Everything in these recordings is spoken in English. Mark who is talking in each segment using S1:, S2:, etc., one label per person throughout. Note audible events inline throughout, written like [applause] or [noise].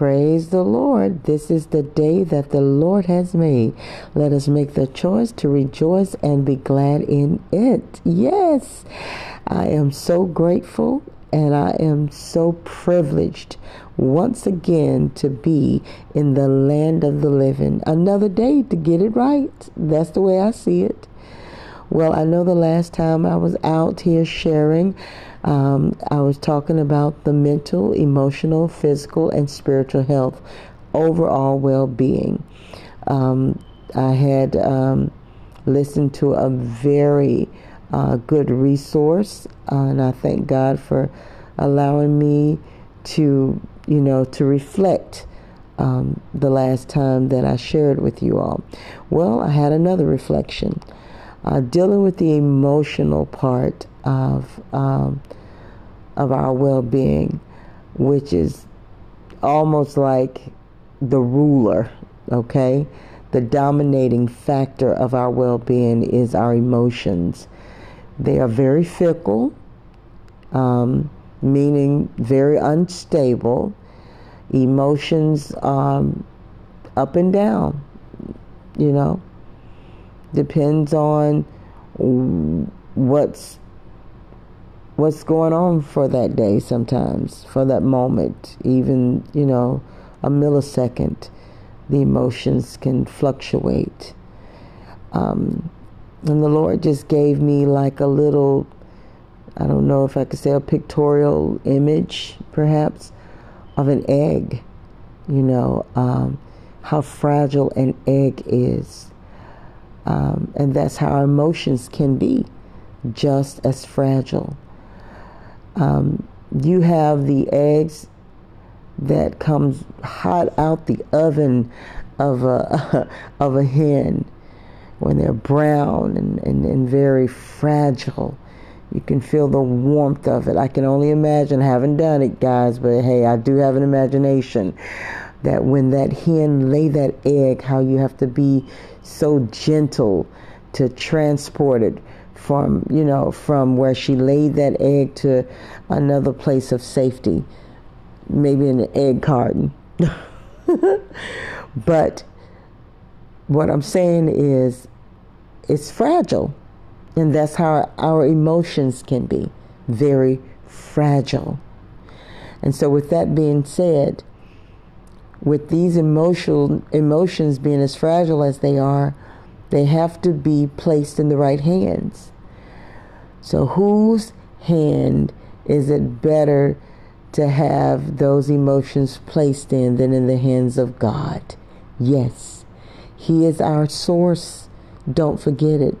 S1: Praise the Lord. This is the day that the Lord has made. Let us make the choice to rejoice and be glad in it. Yes, I am so grateful and I am so privileged once again to be in the land of the living. Another day to get it right. That's the way I see it. Well, I know the last time I was out here sharing, um, I was talking about the mental, emotional, physical, and spiritual health, overall well being. Um, I had um, listened to a very uh, good resource, uh, and I thank God for allowing me to, you know, to reflect. Um, the last time that I shared with you all. Well, I had another reflection uh, dealing with the emotional part of um, of our well-being, which is almost like the ruler. Okay, the dominating factor of our well-being is our emotions. They are very fickle, um, meaning very unstable. Emotions um, up and down, you know depends on what's what's going on for that day sometimes for that moment even you know a millisecond the emotions can fluctuate um, and the lord just gave me like a little i don't know if i could say a pictorial image perhaps of an egg you know um, how fragile an egg is um, and that's how our emotions can be just as fragile. Um, you have the eggs that comes hot out the oven of a [laughs] of a hen when they're brown and, and, and very fragile. You can feel the warmth of it. I can only imagine. I haven't done it, guys, but hey, I do have an imagination that when that hen lay that egg, how you have to be so gentle to transport it from you know from where she laid that egg to another place of safety. Maybe in an egg carton. [laughs] But what i'm saying is it's fragile. And that's how our emotions can be. Very fragile. And so with that being said with these emotional emotions being as fragile as they are, they have to be placed in the right hands. So whose hand is it better to have those emotions placed in than in the hands of God? Yes. He is our source. Don't forget it.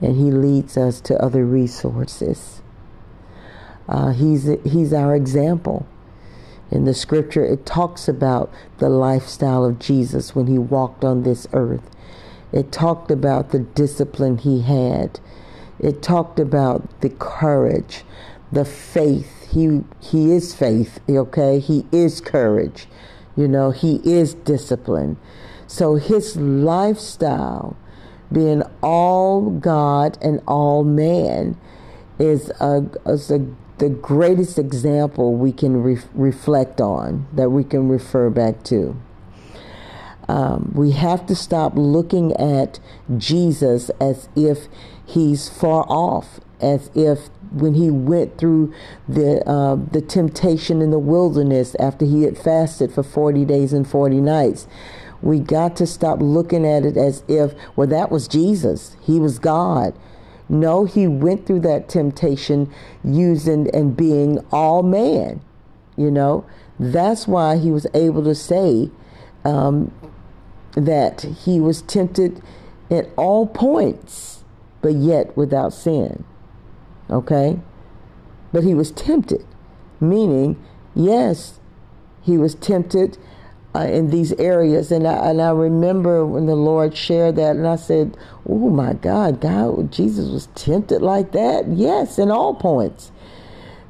S1: And he leads us to other resources. Uh, he's, he's our example. In the scripture, it talks about the lifestyle of Jesus when he walked on this earth. It talked about the discipline he had. It talked about the courage, the faith. He he is faith, okay? He is courage. You know, he is discipline. So his lifestyle being all God and all man is a, is a the greatest example we can re- reflect on, that we can refer back to. Um, we have to stop looking at Jesus as if he's far off, as if when he went through the uh, the temptation in the wilderness after he had fasted for 40 days and 40 nights. We got to stop looking at it as if, well, that was Jesus. He was God. No, he went through that temptation using and being all man. You know, that's why he was able to say um, that he was tempted at all points, but yet without sin. Okay? But he was tempted, meaning, yes, he was tempted uh, in these areas. And I, and I remember when the Lord shared that, and I said, Oh my God, God, Jesus was tempted like that? Yes, in all points.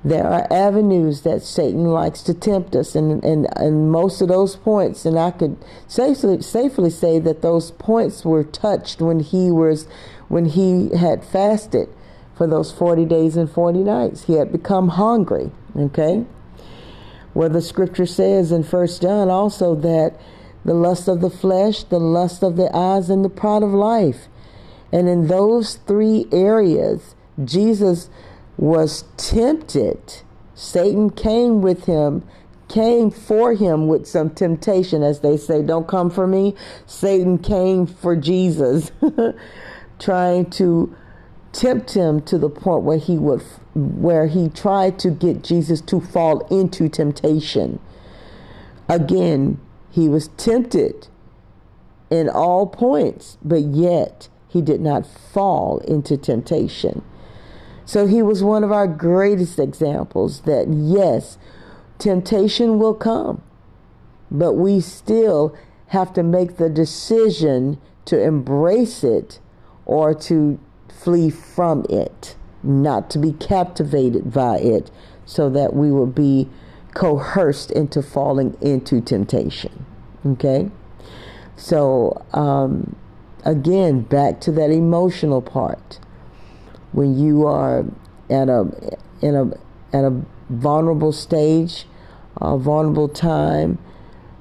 S1: There are avenues that Satan likes to tempt us, and, and, and most of those points, and I could safely safely say that those points were touched when he was when he had fasted for those 40 days and 40 nights. He had become hungry, okay? where the scripture says in First John also that the lust of the flesh, the lust of the eyes, and the pride of life. And in those three areas, Jesus was tempted. Satan came with him, came for him with some temptation, as they say, don't come for me. Satan came for Jesus, [laughs] trying to tempt him to the point where he would where he tried to get Jesus to fall into temptation. Again, he was tempted in all points, but yet he did not fall into temptation. So he was one of our greatest examples that yes, temptation will come, but we still have to make the decision to embrace it or to flee from it, not to be captivated by it, so that we will be coerced into falling into temptation. Okay? So, um, again, back to that emotional part. When you are at a in a at a vulnerable stage, a vulnerable time,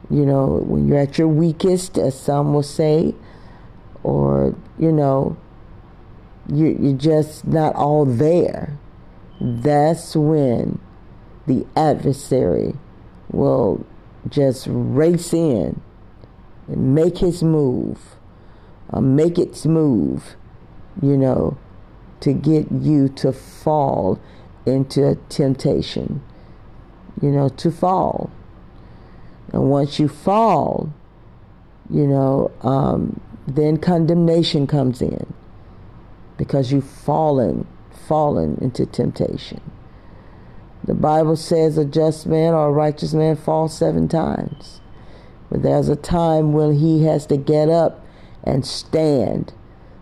S1: you know, when you're at your weakest, as some will say, or you know, you, you're just not all there. That's when the adversary will just race in and make his move, uh, make its move, you know, to get you to fall into temptation, you know, to fall. And once you fall, you know, um, then condemnation comes in because you've fallen, fallen into temptation. The Bible says a just man or a righteous man falls seven times. But there's a time when he has to get up and stand,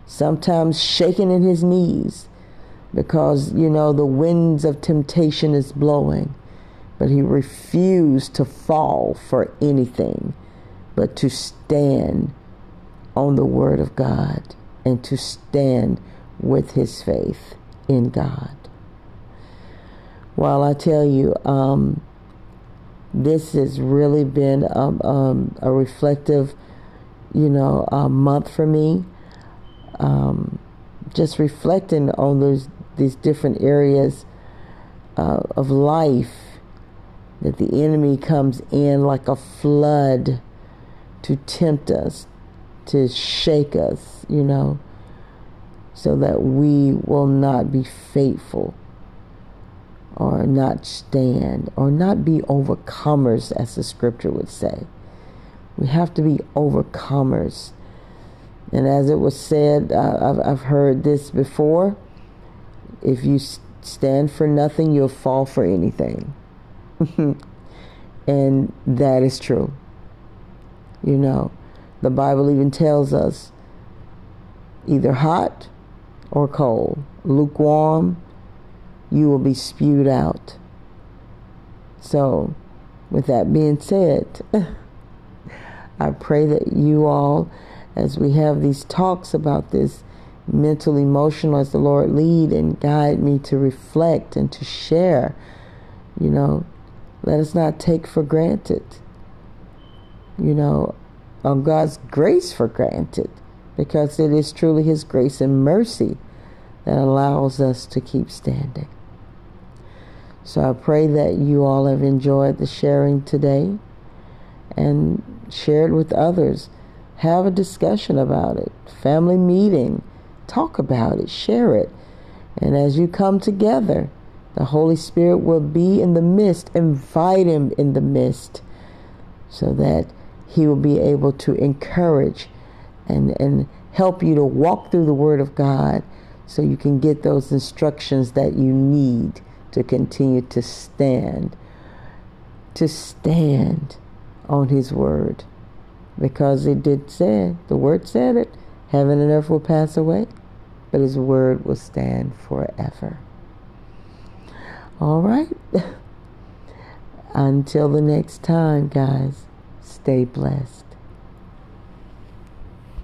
S1: sometimes shaking in his knees because, you know, the winds of temptation is blowing. But he refused to fall for anything, but to stand on the Word of God and to stand with his faith in God. Well, I tell you, um, this has really been um, um, a reflective, you know, month for me. Um, just reflecting on those these different areas uh, of life that the enemy comes in like a flood to tempt us, to shake us, you know so that we will not be faithful or not stand or not be overcomers, as the scripture would say. We have to be overcomers. And as it was said, I've, I've heard this before if you stand for nothing, you'll fall for anything. [laughs] and that is true. You know, the Bible even tells us either hot or cold, lukewarm, you will be spewed out. So, with that being said, [laughs] I pray that you all, as we have these talks about this mental, emotional, as the Lord lead and guide me to reflect and to share, you know, let us not take for granted, you know, on God's grace for granted because it is truly His grace and mercy that allows us to keep standing. So I pray that you all have enjoyed the sharing today and share it with others. Have a discussion about it, family meeting, talk about it, share it. And as you come together, the Holy Spirit will be in the midst. Invite Him in the midst so that He will be able to encourage and, and help you to walk through the Word of God so you can get those instructions that you need to continue to stand, to stand on His Word. Because it did say, the Word said it, heaven and earth will pass away, but His Word will stand forever. All right. [laughs] Until the next time, guys, stay blessed.